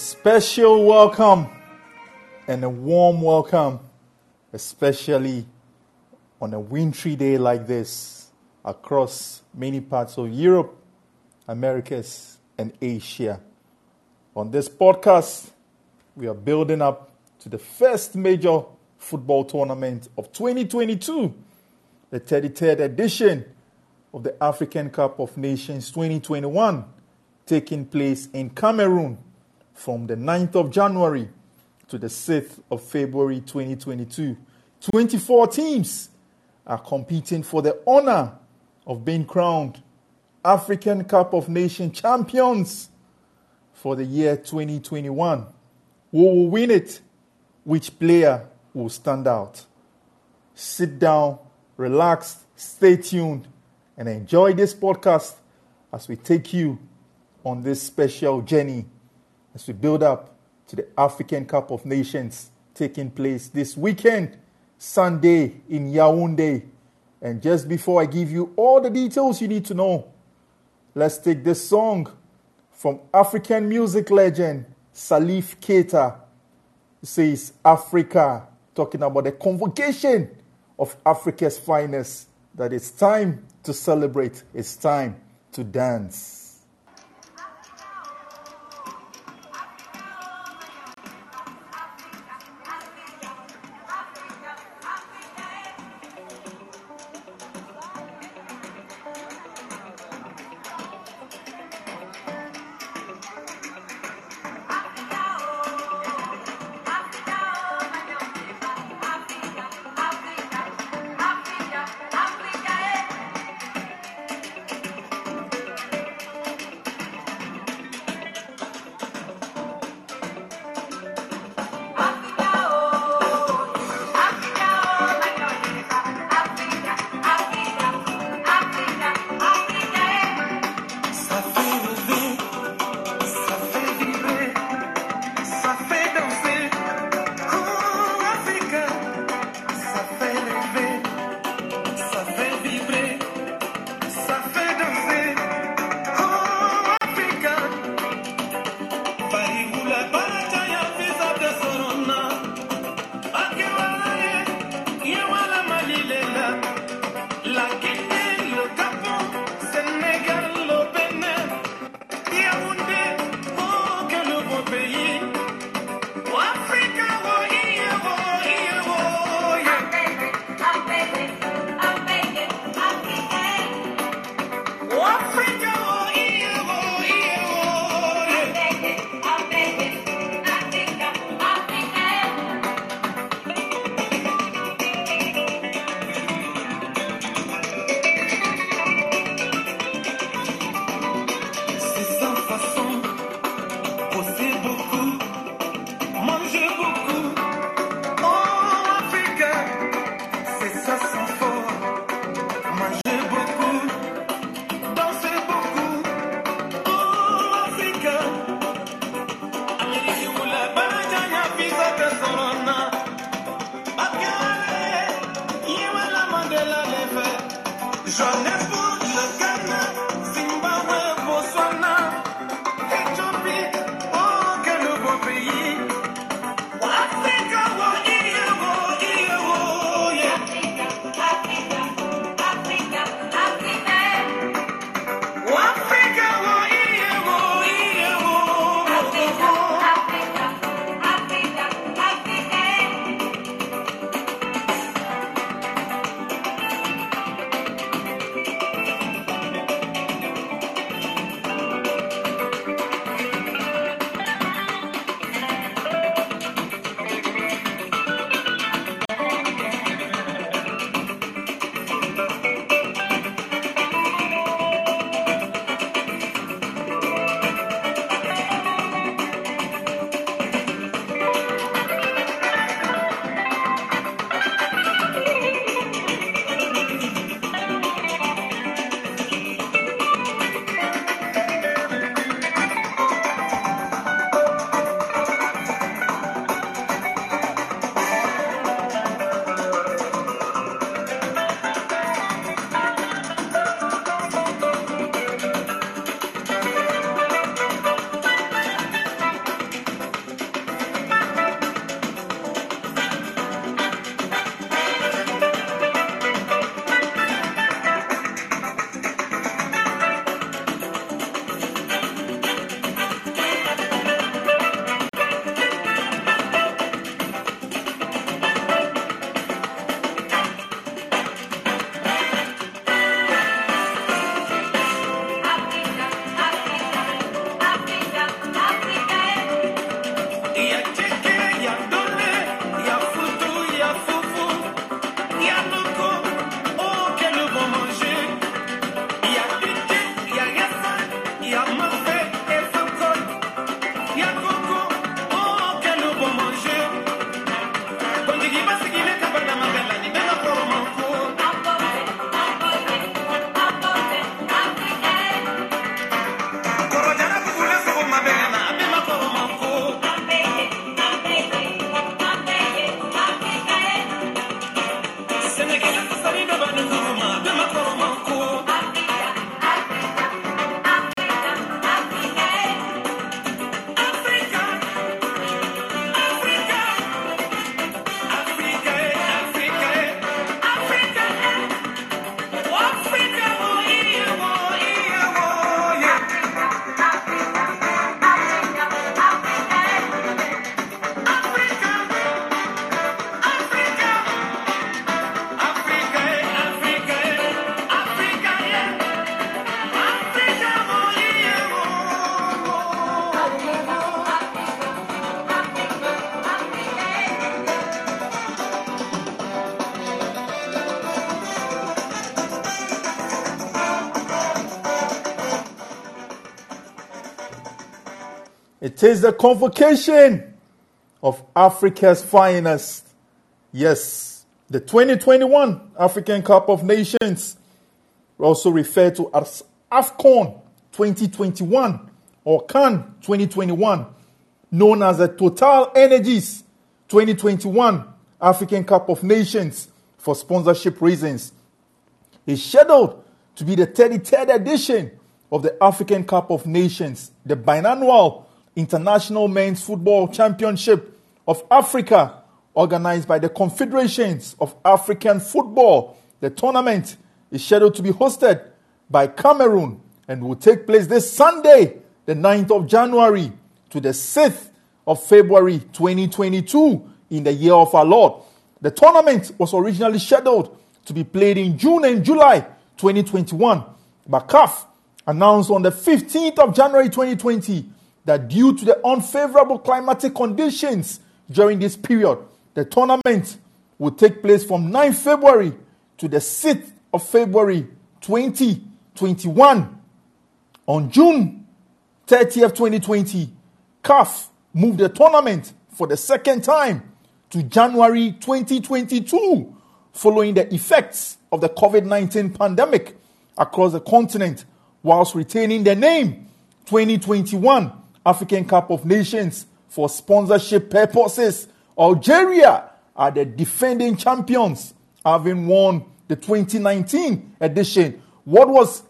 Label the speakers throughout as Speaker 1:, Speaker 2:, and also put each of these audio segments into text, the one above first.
Speaker 1: Special welcome and a warm welcome, especially on a wintry day like this across many parts of Europe, Americas, and Asia. On this podcast, we are building up to the first major football tournament of 2022, the 33rd edition of the African Cup of Nations 2021, taking place in Cameroon from the 9th of January to the 6th of February 2022. 24 teams are competing for the honor of being crowned African Cup of Nations champions for the year 2021. Who will win it? Which player will stand out? Sit down, relax, stay tuned, and enjoy this podcast as we take you on this special journey as we build up to the African Cup of Nations taking place this weekend, Sunday in Yaoundé. And just before I give you all the details you need to know, let's take this song from African music legend Salif Keita. It says Africa, talking about the convocation of Africa's finest, that it's time to celebrate, it's time to dance. It is the convocation of Africa's finest. Yes, the 2021 African Cup of Nations, also referred to as AFCON 2021 or CAN 2021, known as the Total Energies 2021 African Cup of Nations for sponsorship reasons, is scheduled to be the 33rd edition of the African Cup of Nations, the biannual International Men's Football Championship of Africa, organized by the Confederations of African Football. The tournament is scheduled to be hosted by Cameroon and will take place this Sunday, the 9th of January to the 6th of February 2022 in the year of our Lord. The tournament was originally scheduled to be played in June and July 2021, but CAF announced on the 15th of January 2020 that due to the unfavorable climatic conditions during this period, the tournament will take place from 9 February to the 6th of February 2021. On June 30th, 2020, CAF moved the tournament for the second time to January 2022 following the effects of the COVID 19 pandemic across the continent whilst retaining the name 2021 African Cup of Nations for sponsorship purposes. Algeria are the defending champions, having won the 2019 edition. What was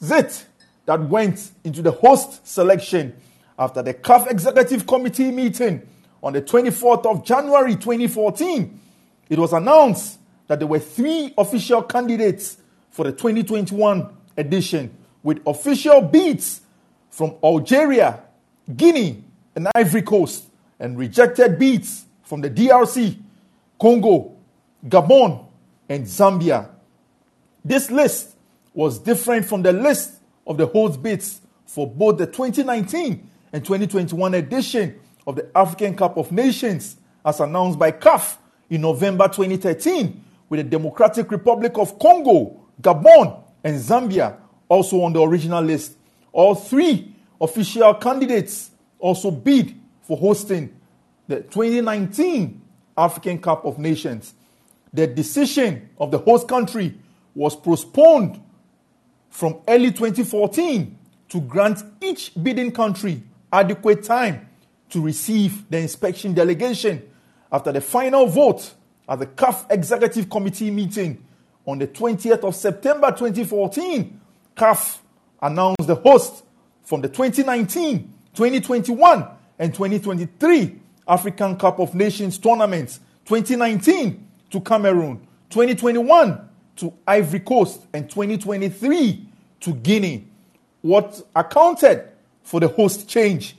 Speaker 1: it that went into the host selection after the CAF Executive Committee meeting on the 24th of January 2014? It was announced that there were three official candidates for the 2021 edition with official bids from Algeria, Guinea, and Ivory Coast, and rejected bids from the DRC, Congo, Gabon, and Zambia. This list was different from the list of the host bids for both the 2019 and 2021 edition of the African Cup of Nations, as announced by CAF in November 2013, with the Democratic Republic of Congo, Gabon, and Zambia also on the original list. All three official candidates also bid for hosting the 2019 African Cup of Nations. The decision of the host country was postponed from early 2014 to grant each bidding country adequate time to receive the inspection delegation after the final vote at the CAF Executive Committee meeting on the 20th of September 2014 CAF announced the host from the 2019, 2021, and 2023 African Cup of Nations tournaments 2019 to Cameroon, 2021 to Ivory Coast, and 2023 to Guinea. What accounted for the host change?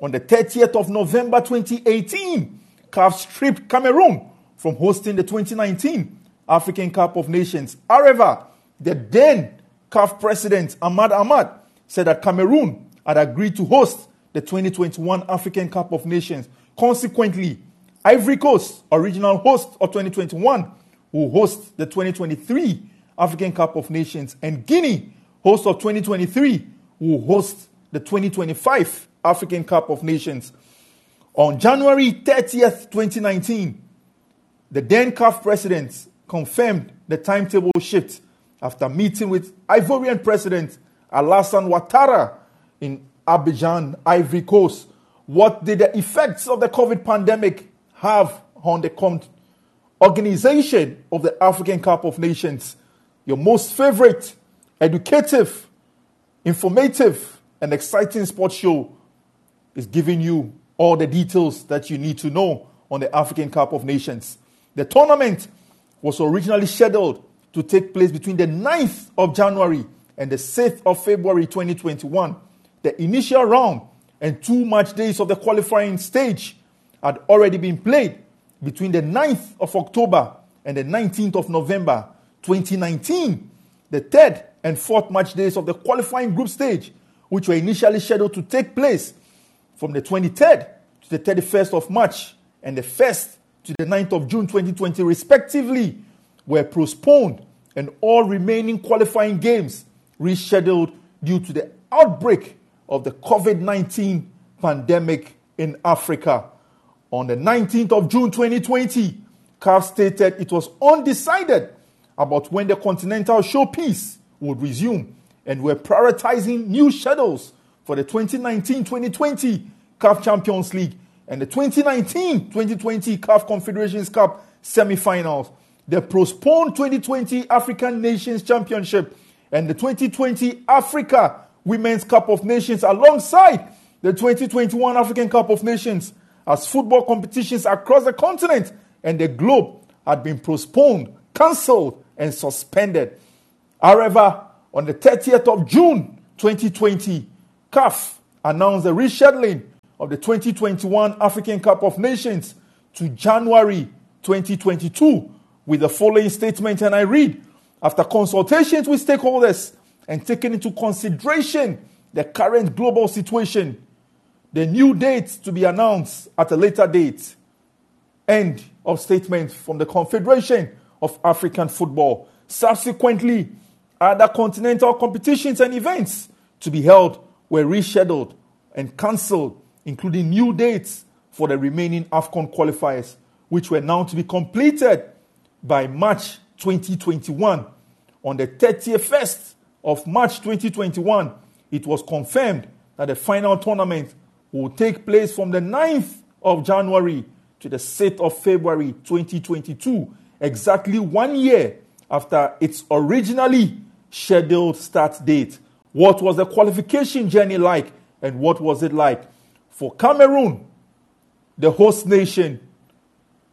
Speaker 1: On the 30th of November 2018, CAF stripped Cameroon from hosting the 2019 African Cup of Nations. However, the then CAF president Ahmad Ahmad said that Cameroon had agreed to host the 2021 African Cup of Nations. Consequently, Ivory Coast, original host of 2021, will host the 2023 African Cup of Nations, and Guinea, host of 2023, will host the 2025 African Cup of Nations. On January 30th, 2019, the then CAF president confirmed the timetable shift after meeting with Ivorian President Alassane Ouattara in Abidjan, Ivory Coast. What did the effects of the COVID pandemic have on the organization of the African Cup of Nations? Your most favorite, educative, informative, and exciting sports show is giving you all the details that you need to know on the African Cup of Nations. The tournament was originally scheduled to take place between the 9th of January and the 6th of February 2021. The initial round and two match days of the qualifying stage had already been played between the 9th of October and the 19th of November 2019. The third and fourth match days of the qualifying group stage, which were initially scheduled to take place from the 23rd to the 31st of March and the 1st to the 9th of June 2020, respectively, were postponed and all remaining qualifying games rescheduled due to the outbreak of the COVID 19 pandemic in Africa. On the 19th of June 2020, CAF stated it was undecided about when the continental showpiece would resume and were prioritizing new schedules for the 2019-2020 CAF Champions League and the 2019-2020 CAF Confederations Cup semi-finals, the postponed 2020 African Nations Championship and the 2020 Africa Women's Cup of Nations alongside the 2021 African Cup of Nations as football competitions across the continent and the globe had been postponed, cancelled, and suspended. However, on the 30th of June 2020, CAF announced the rescheduling of the 2021 African Cup of Nations to January 2022 with the following statement, and I read After consultations with stakeholders and taking into consideration the current global situation, the new dates to be announced at a later date. End of statement from the Confederation of African Football. Subsequently, other continental competitions and events to be held were rescheduled and cancelled, including new dates for the remaining AFCON qualifiers, which were now to be completed by March 2021. On the 31st of March 2021, it was confirmed that the final tournament will take place from the 9th of January to the 6th of February 2022, exactly one year after its originally scheduled start date. What was the qualification journey like, and what was it like for Cameroon, the host nation?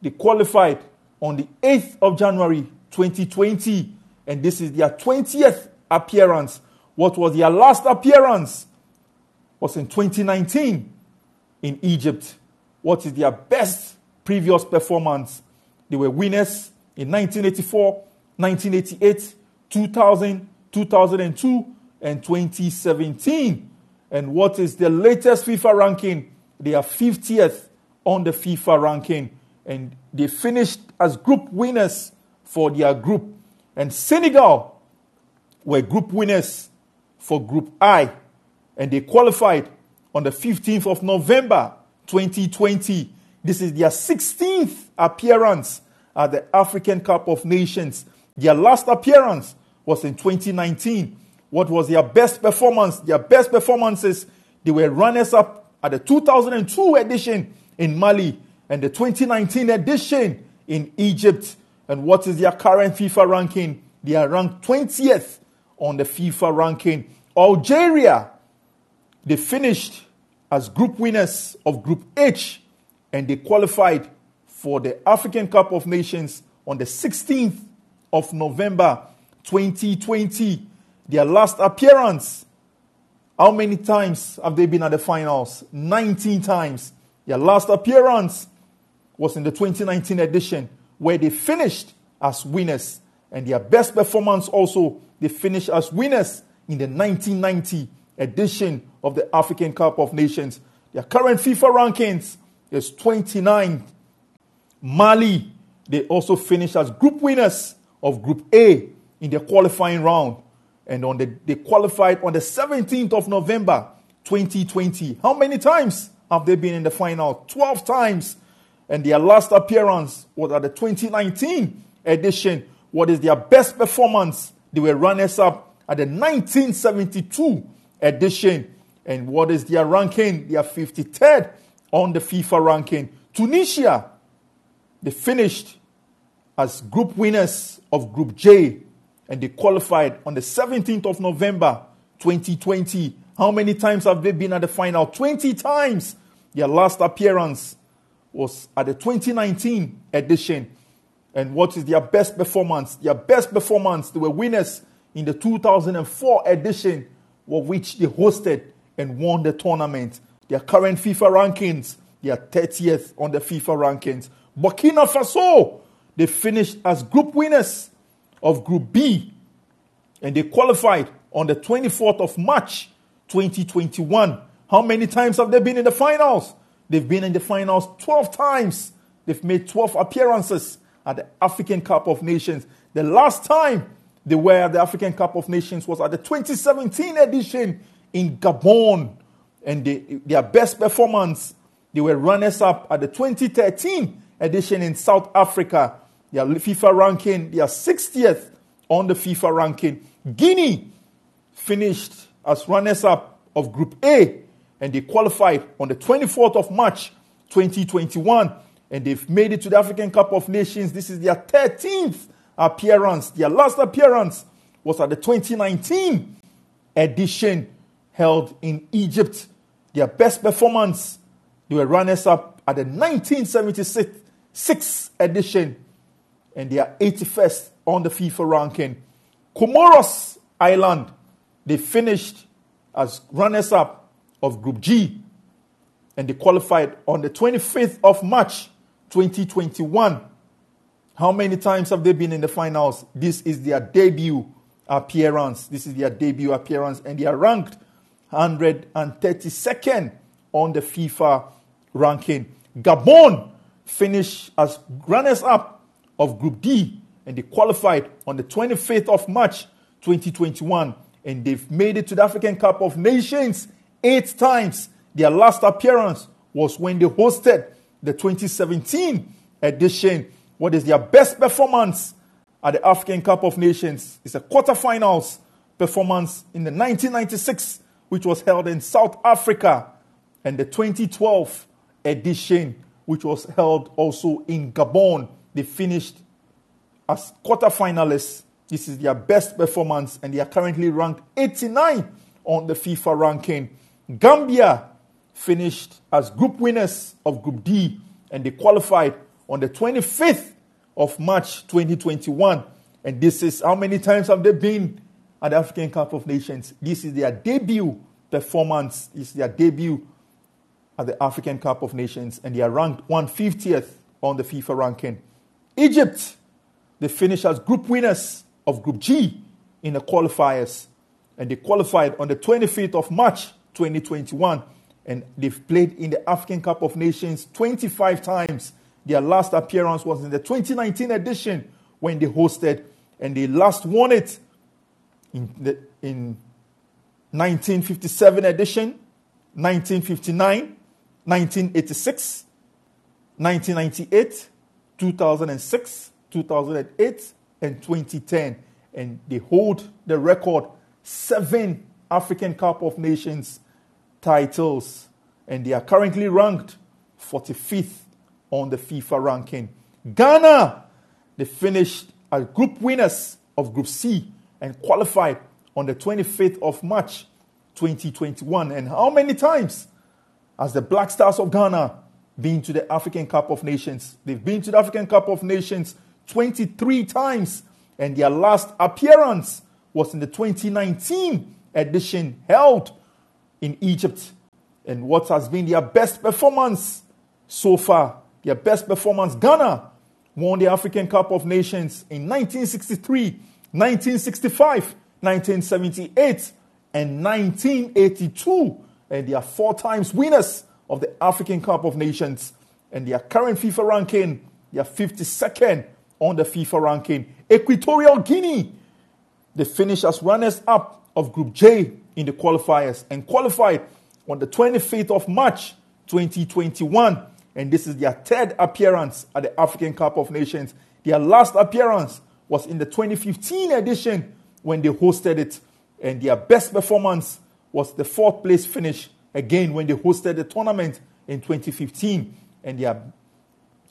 Speaker 1: They qualified on the 8th of January 2020, and this is their 20th appearance. What was their last appearance? Was in 2019 in Egypt. What is their best previous performance? They were winners in 1984, 1988, 2000, 2002, and 2017. And what is the latest FIFA ranking? They are 50th on the FIFA ranking. And they finished as group winners for their group. And Senegal were group winners for Group I. And they qualified on the 15th of November 2020. This is their 16th appearance at the African Cup of Nations. Their last appearance was in 2019. What was their best performance? Their best performances, they were runners up at the 2002 edition in Mali and the 2019 edition in Egypt. And what is their current FIFA ranking? They are ranked 20th on the FIFA ranking. Algeria, they finished as group winners of Group H and they qualified for the African Cup of Nations on the 16th of November 2020. Their last appearance. How many times have they been at the finals? 19 times. Their last appearance was in the 2019 edition where they finished as winners. And their best performance also, they finished as winners in the 1990 edition of the African Cup of Nations. Their current FIFA rankings is 29. Mali, they also finished as group winners of Group A in the qualifying round. And on the, they qualified on the 17th of November 2020. How many times have they been in the final? 12 times. And their last appearance was at the 2019 edition. What is their best performance? They were runners up at the 1972 edition. And what is their ranking? They are 53rd on the FIFA ranking. Tunisia, they finished as group winners of Group J and they qualified on the 17th of November 2020. How many times have they been at the final? 20 times. Their last appearance was at the 2019 edition. And what is their best performance? Their best performance, they were winners in the 2004 edition, of which they hosted and won the tournament. Their current FIFA rankings, they are 30th on the FIFA rankings. Burkina Faso, they finished as group winners of Group B and they qualified on the 24th of March 2021. How many times have they been in the finals? They've been in the finals 12 times. They've made 12 appearances at the African Cup of Nations. The last time they were at the African Cup of Nations was at the 2017 edition in Gabon. and they, their best performance, they were runners up at the 2013 edition in South Africa. Their FIFA ranking, they are 60th on the FIFA ranking. Guinea finished as runners up of Group A and they qualified on the 24th of March 2021 and they've made it to the African Cup of Nations. This is their 13th appearance. Their last appearance was at the 2019 edition held in Egypt. Their best performance, they were runners up at the 1976 edition and they are 81st on the FIFA ranking. Comoros Island, they finished as runners up of Group G and they qualified on the 25th of March 2021. How many times have they been in the finals? This is their debut appearance. This is their debut appearance, and they are ranked 132nd on the FIFA ranking. Gabon finished as runners up of Group D, and they qualified on the 25th of March 2021, and they've made it to the African Cup of Nations eight times. Their last appearance was when they hosted the 2017 edition. What is their best performance at the African Cup of Nations? It's a quarterfinals performance in the 1996, which was held in South Africa, and the 2012 edition, which was held also in Gabon. They finished as quarterfinalists. This is their best performance, and they are currently ranked 89 on the FIFA ranking. Gambia finished as group winners of Group D and they qualified on the 25th of March 2021. And this is how many times have they been at the African Cup of Nations? This is their debut performance. Is their debut at the African Cup of Nations, and they are ranked 150th on the FIFA ranking. Egypt, they finished as group winners of Group G in the qualifiers, and they qualified on the 25th of March 2021 and they've played in the African Cup of Nations 25 times. Their last appearance was in the 2019 edition when they hosted, and they last won it in, the, in 1957 edition, 1959, 1986, 1998, 2006, 2008, and 2010. And they hold the record seven African Cup of Nations titles, and they are currently ranked 45th on the FIFA ranking. Ghana, they finished as group winners of Group C and qualified on the 25th of March 2021. And how many times has the Black Stars of Ghana been to the African Cup of Nations? They've been to the African Cup of Nations 23 times, and their last appearance was in the 2019 edition held in Egypt and what has been their best performance so far. Their best performance, Ghana won the African Cup of Nations in 1963, 1965, 1978, and 1982. And they are four times winners of the African Cup of Nations. And their current FIFA ranking, they are 52nd on the FIFA ranking. Equatorial Guinea, they finished as runners up of Group J in the qualifiers and qualified on the 25th of March 2021. And this is their third appearance at the African Cup of Nations. Their last appearance was in the 2015 edition when they hosted it. And their best performance was the fourth place finish again when they hosted the tournament in 2015. And their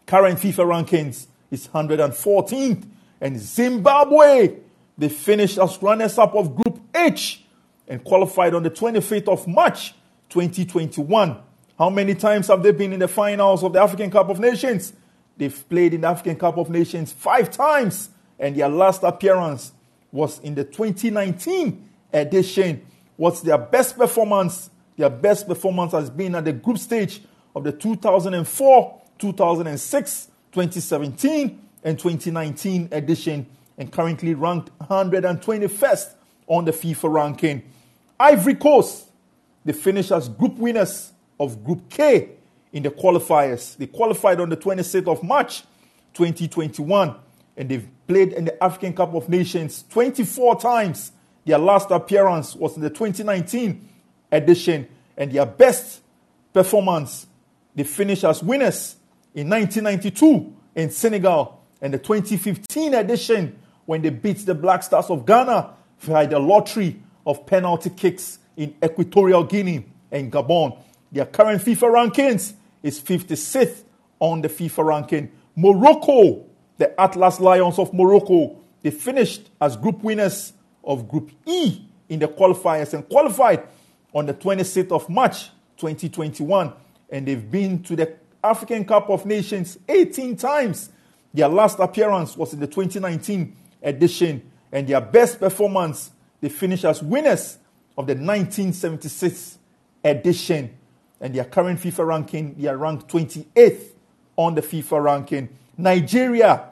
Speaker 1: current FIFA rankings is 114th. And Zimbabwe, they finished as runners up of Group H and qualified on the 25th of March 2021. How many times have they been in the finals of the African Cup of Nations? They've played in the African Cup of Nations five times, and their last appearance was in the 2019 edition. What's their best performance? Their best performance has been at the group stage of the 2004, 2006, 2017, and 2019 edition, and currently ranked 121st on the FIFA ranking. Ivory Coast, they finished as group winners of Group K in the qualifiers. They qualified on the 26th of March 2021 and they've played in the African Cup of Nations 24 times. Their last appearance was in the 2019 edition and their best performance, they finished as winners in 1992 in Senegal and the 2015 edition when they beat the Black Stars of Ghana via the lottery of penalty kicks in Equatorial Guinea and Gabon. Their current FIFA rankings is 56th on the FIFA ranking. Morocco, the Atlas Lions of Morocco, they finished as group winners of Group E in the qualifiers and qualified on the 26th of March 2021. And they've been to the African Cup of Nations 18 times. Their last appearance was in the 2019 edition, and their best performance, they finished as winners of the 1976 edition. And their current FIFA ranking, they are ranked 28th on the FIFA ranking. Nigeria,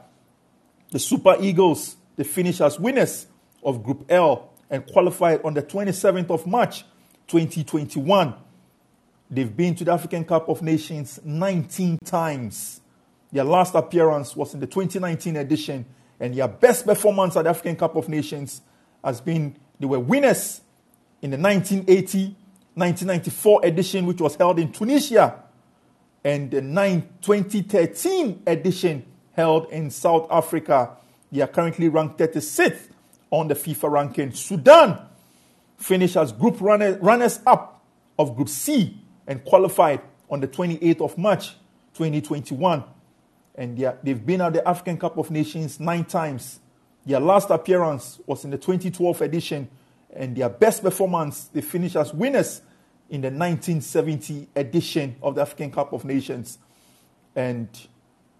Speaker 1: the Super Eagles, they finished as winners of Group L and qualified on the 27th of March 2021. They've been to the African Cup of Nations 19 times. Their last appearance was in the 2019 edition, and their best performance at the African Cup of Nations has been they were winners in the 1980 1994 edition, which was held in Tunisia, and the 2013 edition held in South Africa. They are currently ranked 36th on the FIFA ranking. Sudan finished as group runner, runners up of Group C and qualified on the 28th of March 2021. And are, they've been at the African Cup of Nations nine times. Their last appearance was in the 2012 edition, and their best performance, they finished as winners in the 1970 edition of the African Cup of Nations, and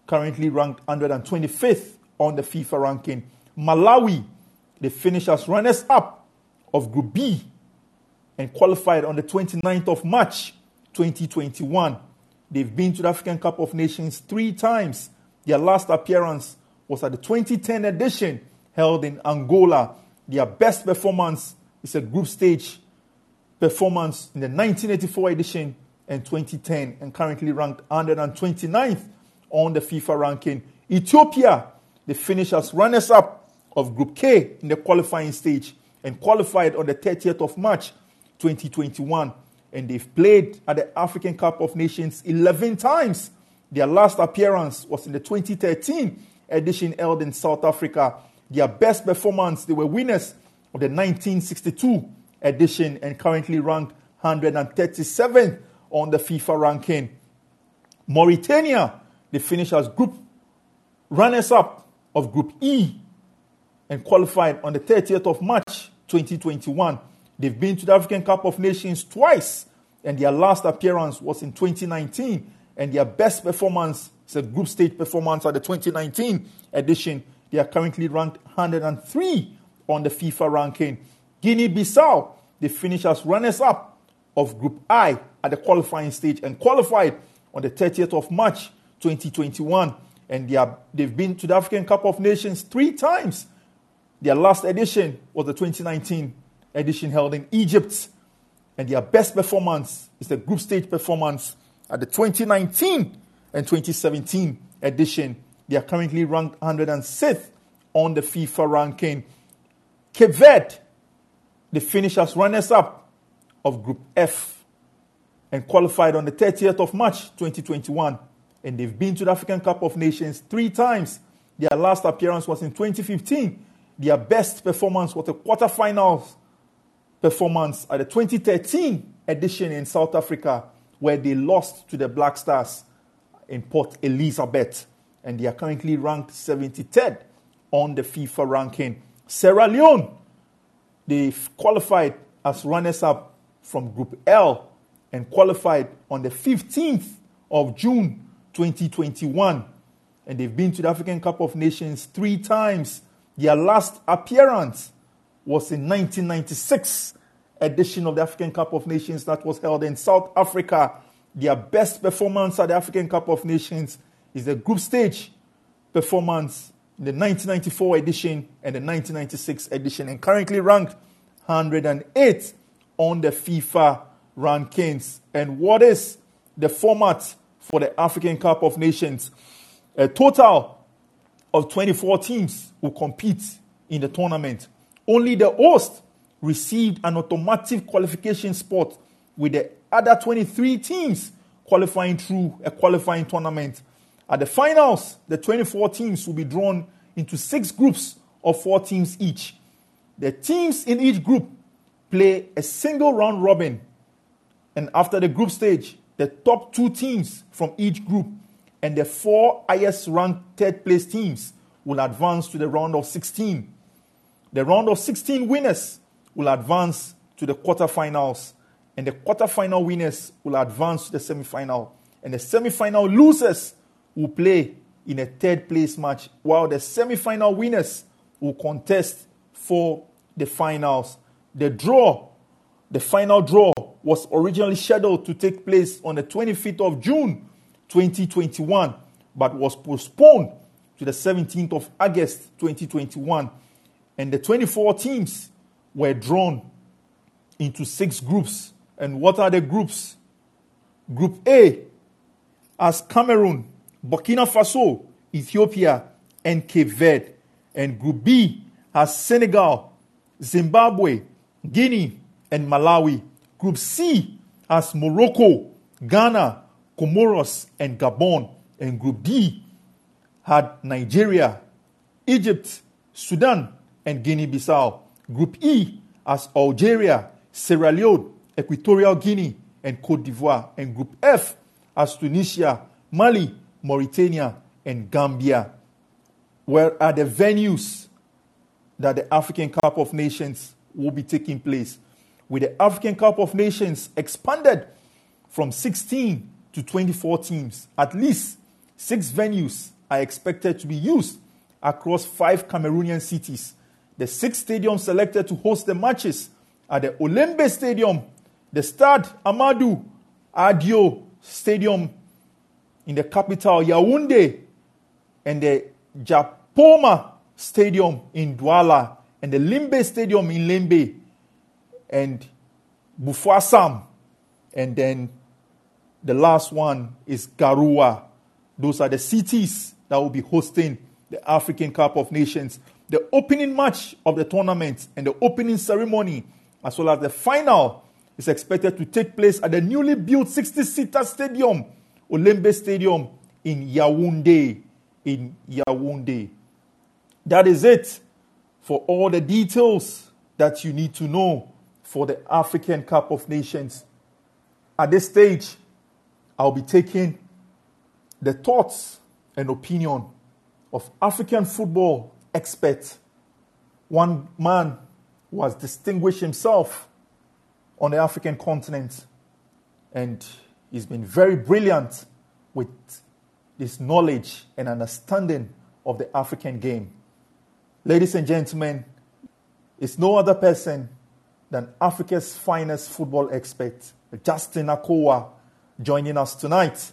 Speaker 1: currently ranked 125th on the FIFA ranking. Malawi, they finished as runners up of Group B and qualified on the 29th of March 2021. They've been to the African Cup of Nations three times. Their last appearance was at the 2010 edition held in Angola. Their best performance is a group stage performance in the 1984 edition and 2010 and currently ranked 129th on the FIFA ranking. Ethiopia, they finished as runners up of Group K in the qualifying stage and qualified on the 30th of March 2021 and they've played at the African Cup of Nations 11 times. Their last appearance was in the 2013 edition held in South Africa. Their best performance, they were winners of the 1962 edition and currently ranked 137th on the FIFA ranking. Mauritania, they finished as group runners up of Group E and qualified on the 30th of March 2021. They've been to the African Cup of Nations twice, and their last appearance was in 2019. And their best performance is a group stage performance at the 2019 edition. They are currently ranked 103 on the FIFA ranking. Guinea Bissau, they finished as runners up of Group I at the qualifying stage and qualified on the 30th of March 2021. And they are, they've been to the African Cup of Nations three times. Their last edition was the 2019 edition held in Egypt. And their best performance is the group stage performance at the 2019 and 2017 edition. They are currently ranked 106th on the FIFA ranking. Verde, they finished as runners up of Group F and qualified on the 30th of March 2021. And they've been to the African Cup of Nations three times. Their last appearance was in 2015. Their best performance was the quarterfinals performance at the 2013 edition in South Africa, where they lost to the Black Stars in Port Elizabeth, and they are currently ranked 73rd on the FIFA ranking. Sierra Leone, they qualified as runners up from Group L and qualified on the 15th of June 2021. And they've been to the African Cup of Nations three times. Their last appearance was in 1996 edition of the African Cup of Nations that was held in South Africa. Their best performance at the African Cup of Nations is the group stage performance in the 1994 edition and the 1996 edition, and currently ranked 108 on the FIFA rankings. And what is the format for the African Cup of Nations? A total of 24 teams will compete in the tournament. Only the host received an automatic qualification spot with the other 23 teams qualifying through a qualifying tournament. At the finals, the 24 teams will be drawn into six groups of four teams each. The teams in each group play a single round robin, and after the group stage, the top two teams from each group and the four highest ranked third place teams will advance to the round of 16. The round of 16 winners will advance to the quarterfinals, and the quarterfinal winners will advance to the semifinal, and the semifinal losers will play in a third place match, while the semifinal winners will contest for the finals. The draw, the final draw, was originally scheduled to take place on the 25th of June 2021, but was postponed to the 17th of August 2021. And the 24 teams were drawn into six groups. And what are the groups? Group A as Cameroon, Burkina Faso, Ethiopia, and Cape Verde. And Group B has Senegal, Zimbabwe, Guinea, and Malawi. Group C has Morocco, Ghana, Comoros, and Gabon. And Group D had Nigeria, Egypt, Sudan, and Guinea Bissau. Group E has Algeria, Sierra Leone, Equatorial Guinea, and Cote d'Ivoire. And Group F has Tunisia, Mali, Mauritania, and Gambia. Where are the venues that the African Cup of Nations will be taking place? With the African Cup of Nations expanded from 16 to 24 teams, at least six venues are expected to be used across five Cameroonian cities. The six stadiums selected to host the matches are the Olembe Stadium, the Stade Amadou Ahidjo Stadium in the capital Yaoundé, and the Japoma Stadium in Douala, and the Limbe Stadium in Limbe, and Bafoussam, and then the last one is Garoua. Those are the cities that will be hosting the African Cup of Nations. The opening match of the tournament and the opening ceremony, as well as the final, is expected to take place at the newly built 60 seater stadium, Olembe Stadium in Yaoundé. In Yaoundé. That is it for all the details that you need to know for the African Cup of Nations. At this stage, I'll be taking the thoughts and opinion of African football expert, one man who has distinguished himself on the African continent and he's been very brilliant with his knowledge and understanding of the African game. Ladies and gentlemen, it's no other person than Africa's finest football expert, Justin Akowa, joining us tonight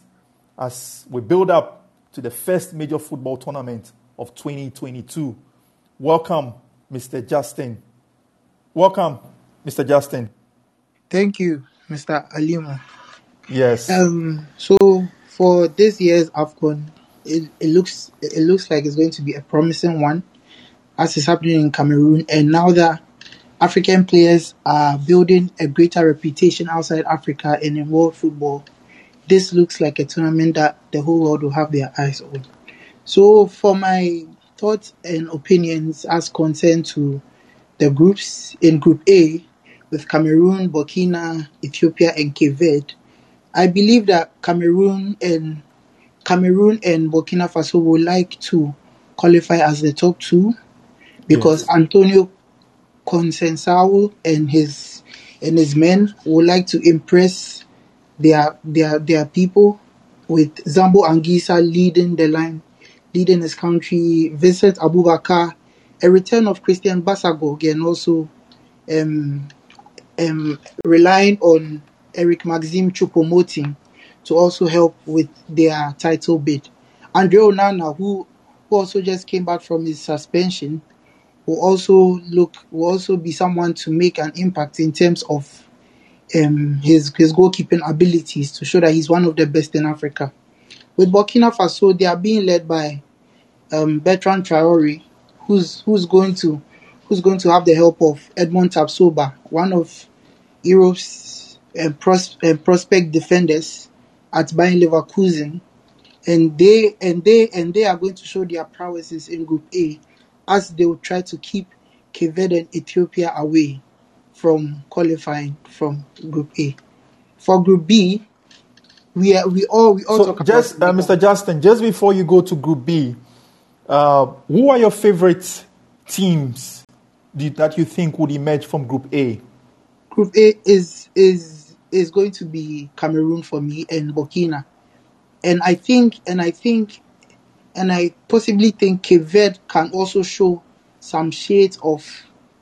Speaker 1: as we build up to the first major football tournament of 2022. Welcome, Mr. Justin. Welcome, Mr. Justin.
Speaker 2: Thank you, Mr. Alima.
Speaker 1: Yes.
Speaker 2: Um, so for this year's AFCON, it, it looks it looks like it's going to be a promising one, as is happening in Cameroon. And now that African players are building a greater reputation outside Africa and in world football, this looks like a tournament that the whole world will have their eyes on. So, for my thoughts and opinions as concerned to the groups in Group A with Cameroon, Burkina, Ethiopia, and Cape Verde, I believe that Cameroon and Cameroon and Burkina Faso would like to qualify as the top two because
Speaker 1: Yes.
Speaker 2: Antonio Conceição and his and his men would like to impress their their their people with Zambo Anguissa leading the line, leading his country, Vincent Aboubakar, a return of Christian Bassogog, and also um, um, relying on Eric Maxim Choupo-Moting to also help with their title bid. Andre Onana, who, who also just came back from his suspension, will also look will also be someone to make an impact in terms of um, his his goalkeeping abilities to show that he's one of the best in Africa. With Burkina Faso, they are being led by um, Bertrand Traore, who's who's going to who's going to have the help of Edmond Tapsoba, one of Europe's prospect defenders at Bayer Leverkusen, and they and they and they are going to show their prowesses in Group A, as they will try to keep Cape Verde and Ethiopia away from qualifying from Group A. For Group B, we are, we all we all
Speaker 1: So
Speaker 2: talk
Speaker 1: just, uh, Mr. Justin, just before you go to Group B, uh, who are your favorite teams that you think would emerge from Group A?
Speaker 2: Group A is is is going to be Cameroon for me and Burkina, and I think and I think and I possibly think Cape Verde can also show some shades of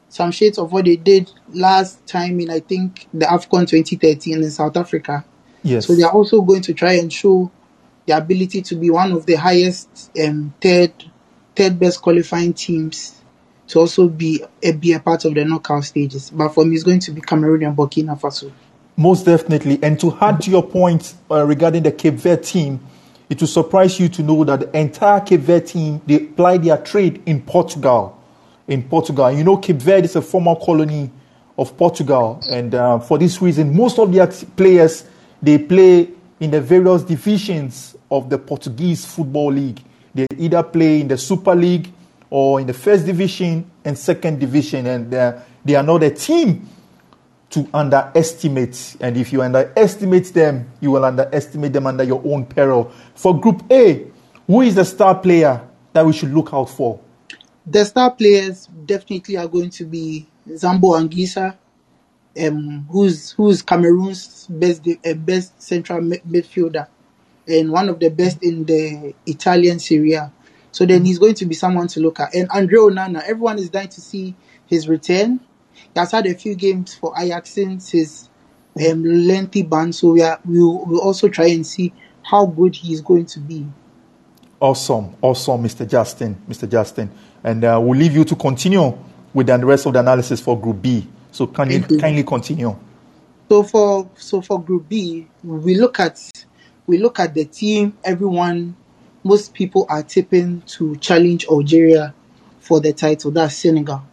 Speaker 2: some shades of what they did last time in I think the AFCON 2013 in South Africa.
Speaker 1: Yes.
Speaker 2: So they are also going to try and show the ability to be one of the highest um, third third best qualifying teams to also be a, be a part of the knockout stages. But for me, it's going to be Cameroon and Burkina Faso.
Speaker 1: Most definitely. And to add to your point uh, regarding the Cape Verde team, it will surprise you to know that the entire Cape Verde team they apply their trade in Portugal. In Portugal, you know, Cape Verde is a former colony of Portugal, and uh, for this reason, most of their players they play in the various divisions of the Portuguese football league. They either play in the Super League or in the first division and second division, and uh, they are not a team to underestimate. And if you underestimate them, you will underestimate them under your own peril. For Group A, who is the star player that we should look out for?
Speaker 2: The star players definitely are going to be Zambo Anguissa, um, who's who's Cameroon's best uh, best central midfielder and one of the best in the Italian Serie. So then he's going to be someone to look at. And Andre Onana, everyone is dying to see his return. Has had a few games for Ajax since his um, lengthy ban, so we are, we'll, we'll also try and see how good he is going to be.
Speaker 1: Awesome, awesome, Mr. Justin, Mr. Justin. And uh, we'll leave you to continue with the rest of the analysis for Group B. So can you
Speaker 2: you.
Speaker 1: kindly continue?
Speaker 2: So for so for Group B, we look at we look at the team. Everyone, most people are tipping to challenge Algeria for the title. That's Senegal.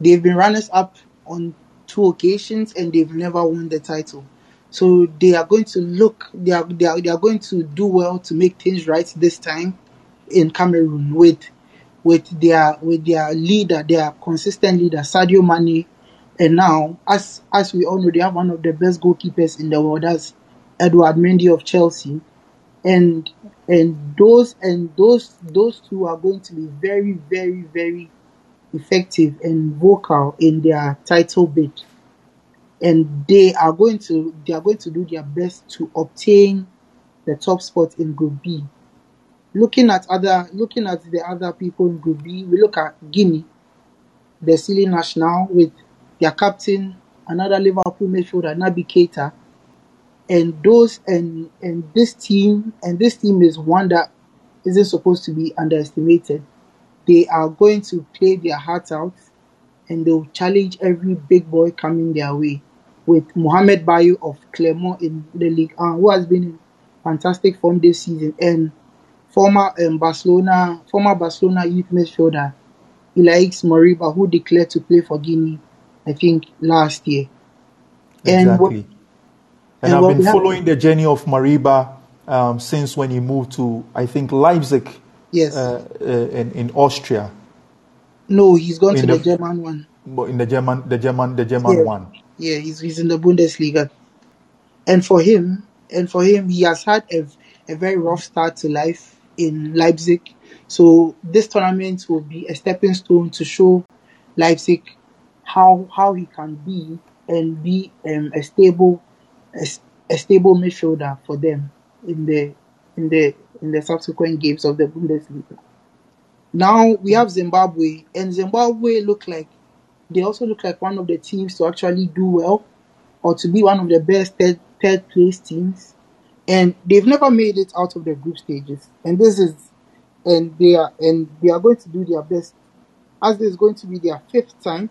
Speaker 2: They've been runners up on two occasions and they've never won the title. So they are going to look. They are they are, they are going to do well to make things right this time in Cameroon with with their with their leader, their consistent leader, Sadio Mane. And now, as as we all know, they have one of the best goalkeepers in the world, that's Edward Mendy of Chelsea. And and those and those those two are going to be very, very, very effective and vocal in their title bid. And they are going to they are going to do their best to obtain the top spot in Group B. Looking at other looking at the other people in Group B, we look at Guinea, the Syli National with their captain, another Liverpool midfielder, Naby Keita. And those and and this team and this team is one that isn't supposed to be underestimated. They are going to play their hearts out and they'll challenge every big boy coming their way. With Mohamed Bayo of Clermont in the league, uh, who has been in fantastic form this season, and former um, Barcelona former Barcelona youth midfielder Ilaix Moriba, who declared to play for Guinea, I think last year. And what-
Speaker 1: Exactly.
Speaker 2: and
Speaker 1: And, I've been
Speaker 2: we have-
Speaker 1: following the journey of Moriba um, since when he moved to, I think, Leipzig
Speaker 2: Yes,
Speaker 1: uh, uh, in, in Austria,
Speaker 2: no, he's gone to the
Speaker 1: the-
Speaker 2: German one.
Speaker 1: but in the German, the German, the German
Speaker 2: Yeah.
Speaker 1: one.
Speaker 2: Yeah, he's he's in the Bundesliga. And for him, and for him, he has had a, a very rough start to life in Leipzig. So this tournament will be a stepping stone to show Leipzig how how he can be and be um, a stable a, a, stable midfielder for them in the in the in the subsequent games of the Bundesliga. Now we have Zimbabwe, and Zimbabwe look like they also look like one of the teams to actually do well or to be one of the best third, third place teams. And they've never made it out of the group stages. And this is and they are and they are going to do their best as this is going to be their fifth time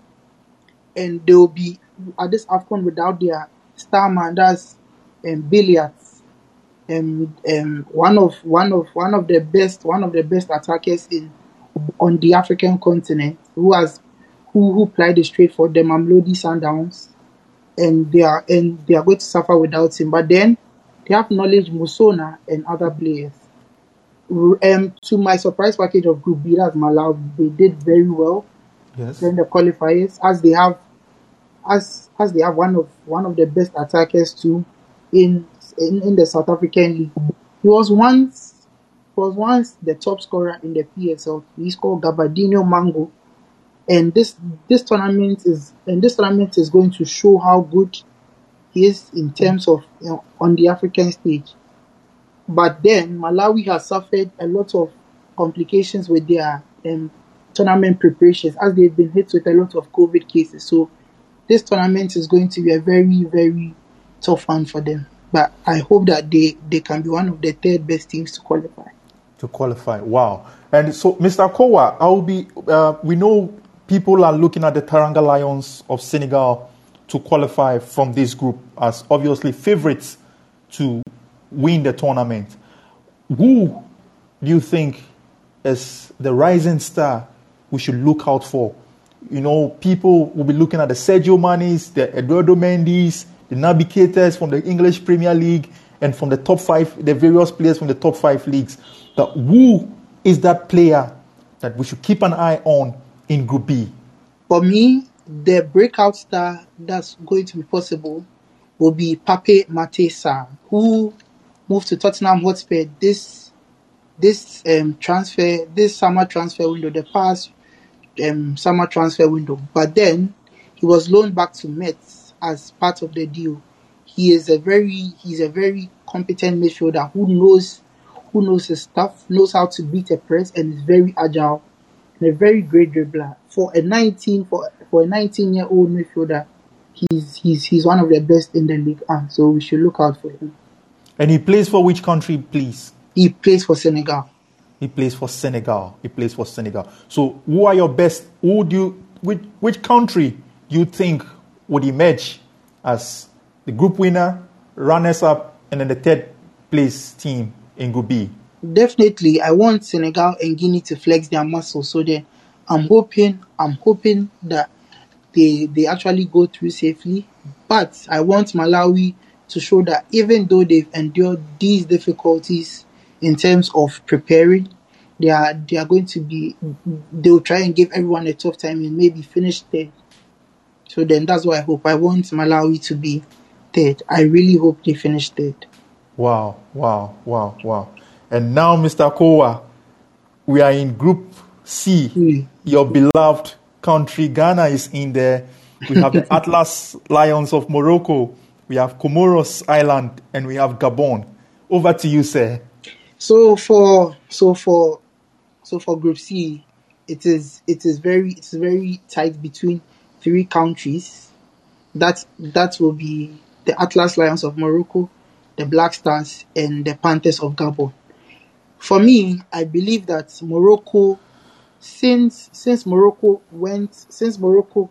Speaker 2: and they will be at this AFCON without their star man that's um, Billiat. Um, um, one of one of one of the best one of the best attackers in on the African continent who has who who plied the straight for them Mamelodi Sundowns and they are and they are going to suffer without him. But then they have knowledge Musona and other players. Um, to my surprise package of Group B, that's Malawi, they did very well
Speaker 1: Yes.
Speaker 2: during the qualifiers, as they have, as as they have one of one of the best attackers too, in in, in the South African league. He was once he was once the top scorer in the PSL. He's called Gabadinho Mhango, and this this tournament is and this tournament is going to show how good he is in terms of you know, on the African stage. But then Malawi has suffered a lot of complications with their um, tournament preparations as they've been hit with a lot of COVID cases. So this tournament is going to be a very, very tough one for them. But I hope that they, they can be one of the third best teams to qualify.
Speaker 1: to qualify. Wow. And so, Mr. Kowa, I will be. Uh, we know people are looking at the Teranga Lions of Senegal to qualify from this group as obviously favorites to win the tournament. Who do you think is the rising star we should look out for? You know, people will be looking at the Sadio Manes, the Eduardo Mendes, the navigators from the English Premier League, and from the top five, the various players from the top five leagues. But who is that player that we should keep an eye on in Group B?
Speaker 2: For me, the breakout star that's going to be possible will be Pape Matar Sarr, who moved to Tottenham Hotspur this this um, transfer this summer transfer window, the past um, summer transfer window. But then he was loaned back to Metz as part of the deal. He is a very he's a very competent midfielder who knows who knows his stuff, knows how to beat a press, and is very agile and a very great dribbler. For a 19 for for a 19 year old midfielder, he's he's he's one of the best in the league, and so we should look out for him.
Speaker 1: And he plays for which country, please?
Speaker 2: He plays for Senegal.
Speaker 1: He plays for Senegal. He plays for Senegal. So, who are your best? Who do you, which, which country do you think would emerge as the group winner, runners up, and then the third place team in Group B?
Speaker 2: Definitely, I want Senegal and Guinea to flex their muscles. So then, I'm hoping I'm hoping that they they actually go through safely. But I want Malawi to show that even though they've endured these difficulties in terms of preparing, they are they are going to be they'll try and give everyone a tough time and maybe finish third. So then that's what I hope. I want Malawi to be third. I really hope they finish third.
Speaker 1: Wow, wow, wow, wow. And now, Mr. Kowa, we are in Group C.
Speaker 2: Mm.
Speaker 1: Your beloved country, Ghana, is in there. We have the Atlas Lions of Morocco. We have Comoros Island, and we have Gabon. Over to you, sir.
Speaker 2: So for so for so for Group C, it is it is very it's very tight between three countries. That that will be the Atlas Lions of Morocco, the Black Stars, and the Panthers of Gabon. For me, I believe that Morocco, since since Morocco went since Morocco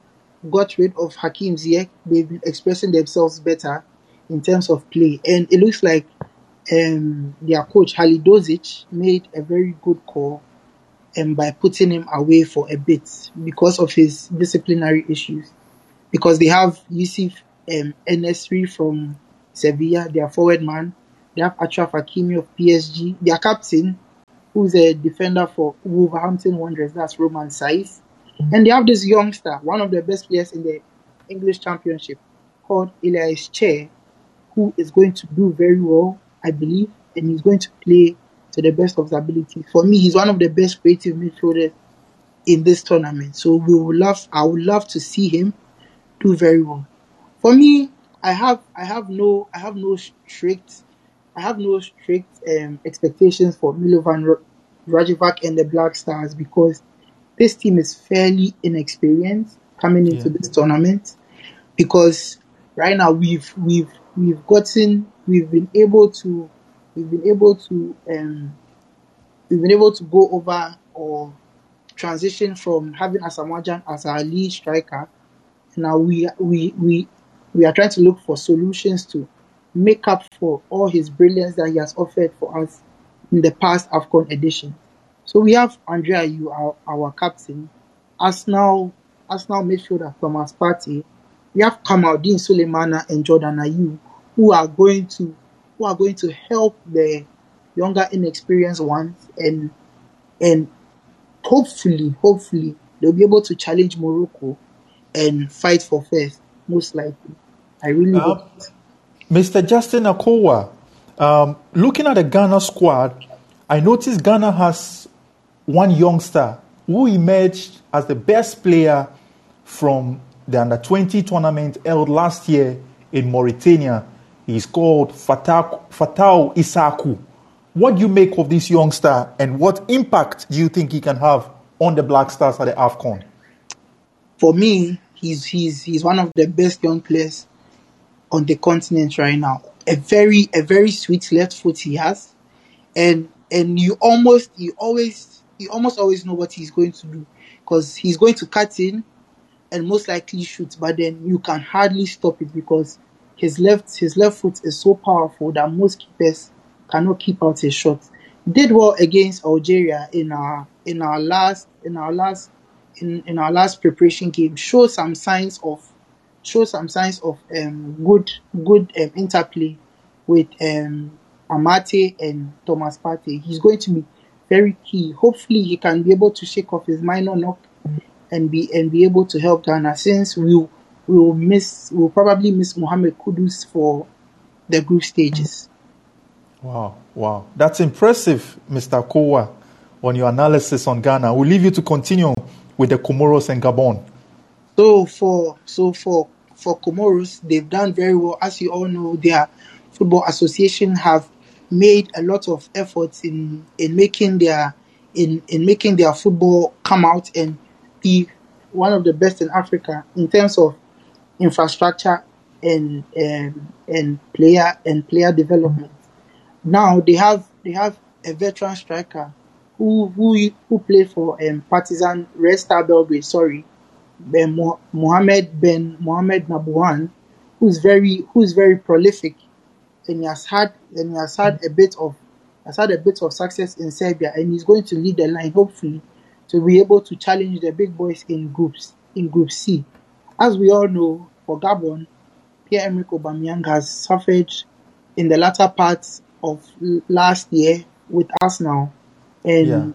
Speaker 2: got rid of Hakim Ziyech, they've been expressing themselves better in terms of play, and it looks like um, their coach Halilhodžić made a very good call um, by putting him away for a bit because of his disciplinary issues. Because they have Yusuf um, En-Nesyri from Sevilla, their forward man. They have Achraf Hakimi of PSG, their captain, who's a defender for Wolverhampton Wanderers, that's Romain Saïss. And they have this youngster, one of the best players in the English Championship, called Ilias Chair, who is going to do very well, I believe, and he's going to play to the best of his ability. For me, he's one of the best creative midfielders in this tournament. So we would love, I would love to see him do very well. For me, I have, I have no, I have no strict, I have no strict um, expectations for Milovan Ra- Rajevac and the Black Stars because this team is fairly inexperienced coming into
Speaker 1: Yeah.
Speaker 2: this tournament because right now we've we've we've gotten we've been able to we've been able to um we've been able to go over or transition from having Asamoah as our lead striker. Now we we we we are trying to look for solutions to make up for all his brilliance that he has offered for us in the past AFCON edition. So we have André Ayew, our, our captain, Arsenal Arsenal midfielder Thomas Partey, we have Kamaldeen Sulemana and Jordan Ayew who are going to who are going to help the younger inexperienced ones and and hopefully hopefully they'll be able to challenge Morocco and fight for first most likely. I really uh, hope.
Speaker 1: Mr. Justin Akowa, um, looking at the Ghana squad, I noticed Ghana has one youngster who emerged as the best player from the under 20 tournament held last year in Mauritania. He's called Fatawu, Issahaku. What do you make of this youngster and what impact do you think he can have on the Black Stars at the AFCON?
Speaker 2: For me, he's, he's, he's one of the best young players on the continent right now. A very, a very sweet left foot he has. And, and you almost, you always, you almost always know what he's going to do because he's going to cut in and most likely shoot, but then you can hardly stop it because his left his left foot is so powerful that most keepers cannot keep out his shot. Did well against Algeria in our in our last in our last in, in our last preparation game. Show some signs of show some signs of um, good good um, interplay with um, Amartey and Thomas Partey. He's going to be very key. Hopefully, he can be able to shake off his minor knock and be and be able to help Ghana since we will, we will miss we will probably miss Mohamed Kudus for the group stages.
Speaker 1: Wow, wow, that's impressive, Mr. Kowa, on your analysis on Ghana. We'll leave you to continue with the Comoros and Gabon.
Speaker 2: So for so for for Comoros, they've done very well. As you all know, their football association have made a lot of efforts in in making their in in making their football come out and be one of the best in Africa in terms of infrastructure and um, and player and player development. Now they have they have a veteran striker who who who played for um, Partizan Red Star Belgrade. Sorry, ben Mohamed Ben Mohamed Nabouhane, who's very who's very prolific, and he has had and he has had a bit of has had a bit of success in Serbia, and he's going to lead the line hopefully to be able to challenge the big boys in groups in Group C. As we all know, for Gabon, Pierre-Emerick Aubameyang has suffered in the latter part of last year with Arsenal and yeah.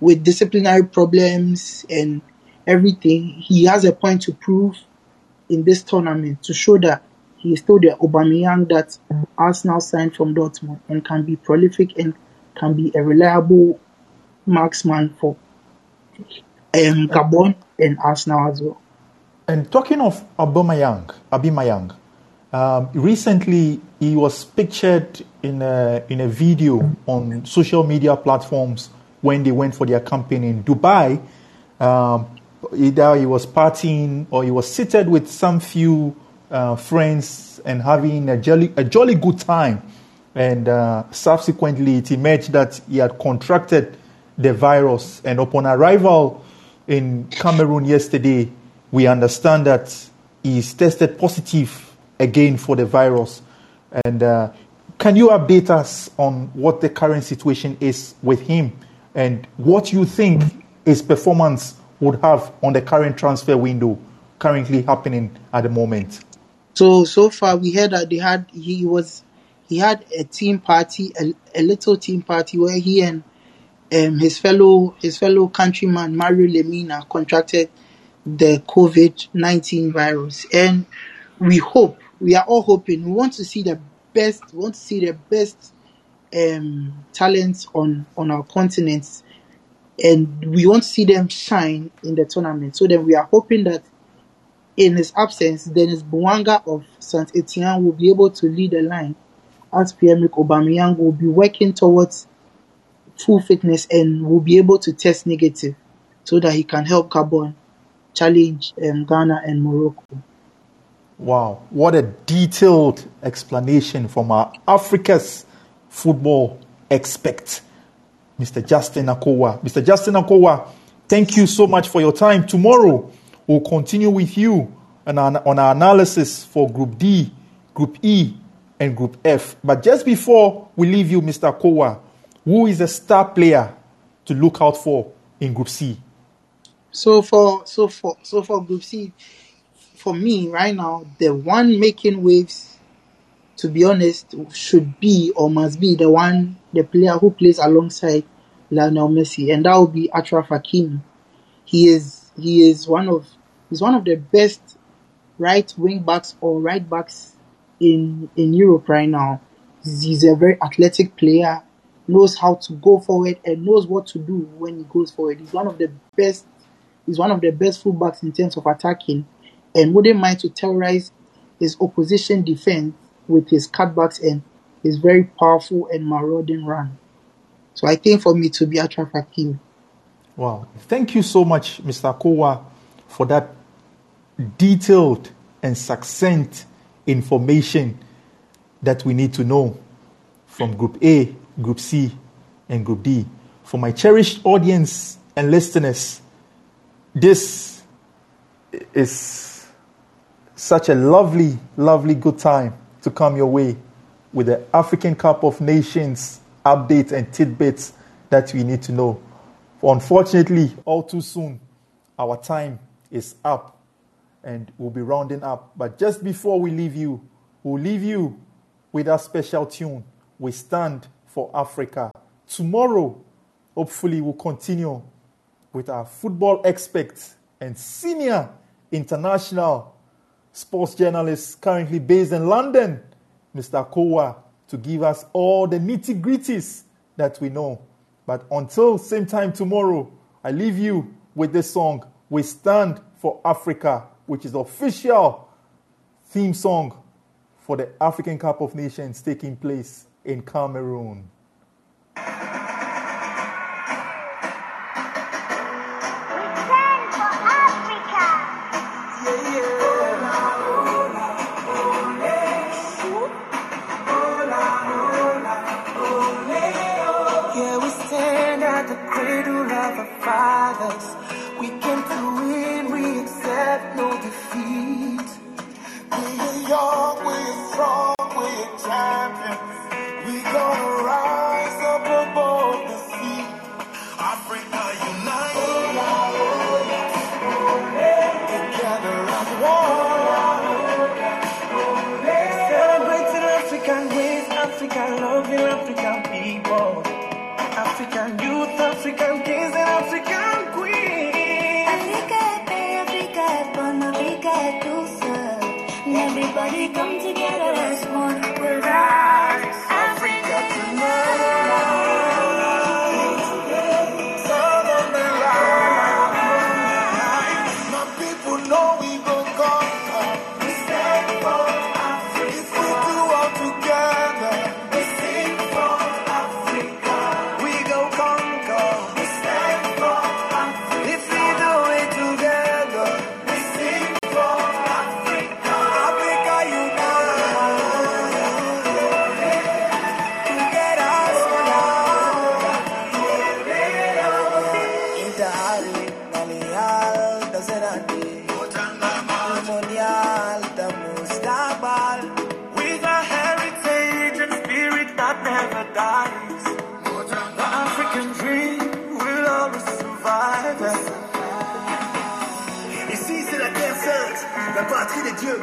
Speaker 2: with disciplinary problems and everything. He has a point to prove in this tournament to show that he is still the Aubameyang that Arsenal signed from Dortmund and can be prolific and can be a reliable marksman for um, Gabon and Arsenal as well.
Speaker 1: And talking of Aubameyang, Abimayang, um, recently he was pictured in a, in a video on social media platforms when they went for their campaign in Dubai. Um, either he was partying or he was seated with some few uh, friends and having a jolly, a jolly good time. And uh, subsequently, it emerged that he had contracted the virus. And upon arrival in Cameroon yesterday, we understand that he's tested positive again for the virus. And uh, can you update us on what the current situation is with him and what you think his performance would have on the current transfer window currently happening at the moment?
Speaker 2: So so far we heard that they had he was he had a team party, a, a little team party where he and um, his fellow his fellow countryman Mario Lemina contracted the COVID nineteen virus, and we hope we are all hoping we want to see the best we want to see the best um, talents on on our continent, and we want to see them shine in the tournament. So then we are hoping that in his absence, Denis Bouanga of Saint Etienne will be able to lead the line, as Pierre-Emerick Aubameyang will be working towards full fitness and will be able to test negative so that he can help Gabon challenge um, Ghana and Morocco.
Speaker 1: Wow, what a detailed explanation from our Africa's football expert, Mr. Justin Akowa. Mr. Justin Akowa, thank you so much for your time. Tomorrow, we'll continue with you on our, on our analysis for Group D, Group E, and Group F. But just before we leave you, Mr. Akowa, who is a star player to look out for in Group C?
Speaker 2: So for so for so for Group C, for me right now, the one making waves, to be honest, should be or must be the one, the player who plays alongside Lionel Messi, and that would be Achraf Hakimi. He is he is one of he's one of the best right wing backs or right backs in in Europe right now. He's, he's a very athletic player, knows how to go forward and knows what to do when he goes forward. He's one of the best. He's one of the best fullbacks in terms of attacking, and wouldn't mind to terrorize his opposition defense with his cutbacks and his very powerful and marauding run. So I think for me to be Achraf Hakimi.
Speaker 3: Wow. Thank you so much, Mr. Kowa, for that detailed and succinct information that we need to know from Group A, Group C, and Group D. For my cherished audience and listeners, this is such a lovely, lovely good time to come your way with the African Cup of Nations updates and tidbits that we need to know. Unfortunately, all too soon, our time is up and we'll be rounding up. But just before we leave you, we'll leave you with our special tune. We stand for Africa. Tomorrow, hopefully, we'll continue with our football experts and senior international sports journalist currently based in London, Mr. Kowa, to give us all the nitty gritties that we know. But until same time tomorrow, I leave you with this song, We Stand for Africa, which is the official theme song for the African Cup of Nations taking place in Cameroon.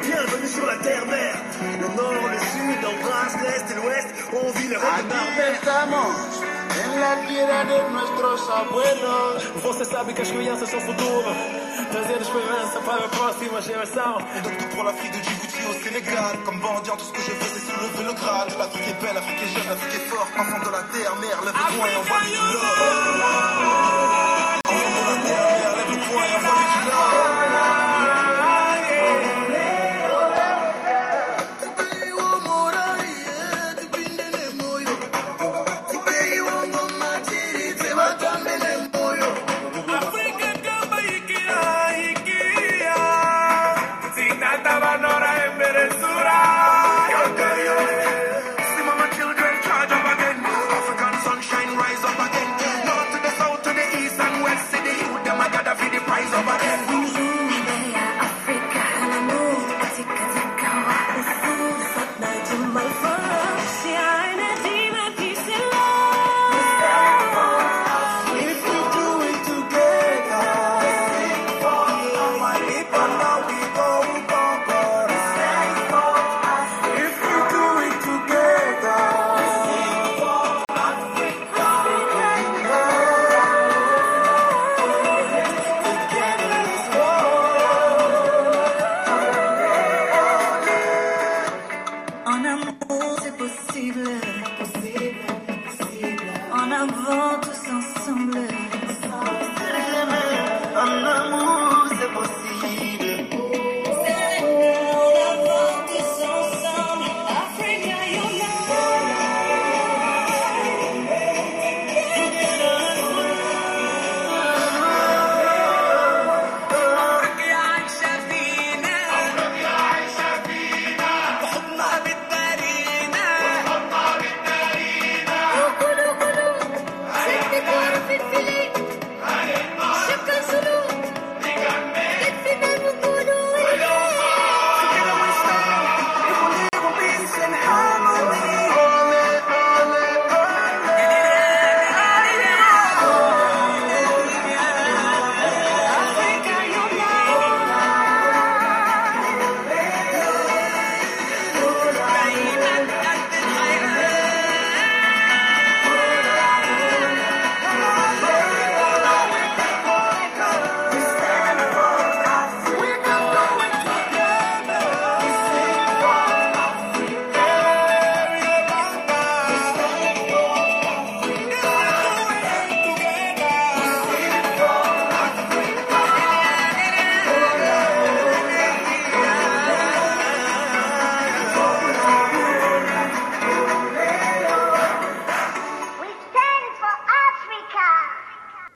Speaker 4: bienvenue sur
Speaker 5: la terre mère. Le nord, le sud, embrasse l'est et l'ouest, on vit le rêve de En la
Speaker 3: tierra de nuestros abuelos.
Speaker 6: Você sabe que as crianças são o futuro. Trazer esperança para a próxima geração.
Speaker 5: Donc tout pour l'Afrique de Djibouti au Sénégal. Comme bandit, tout ce que je fais, c'est soulever le grade. L'Afrique est belle, l'Afrique est jeune, l'Afrique est forte. Enfant de la terre, mère, lève le poing et envoie du l'or. Enfant de la terre,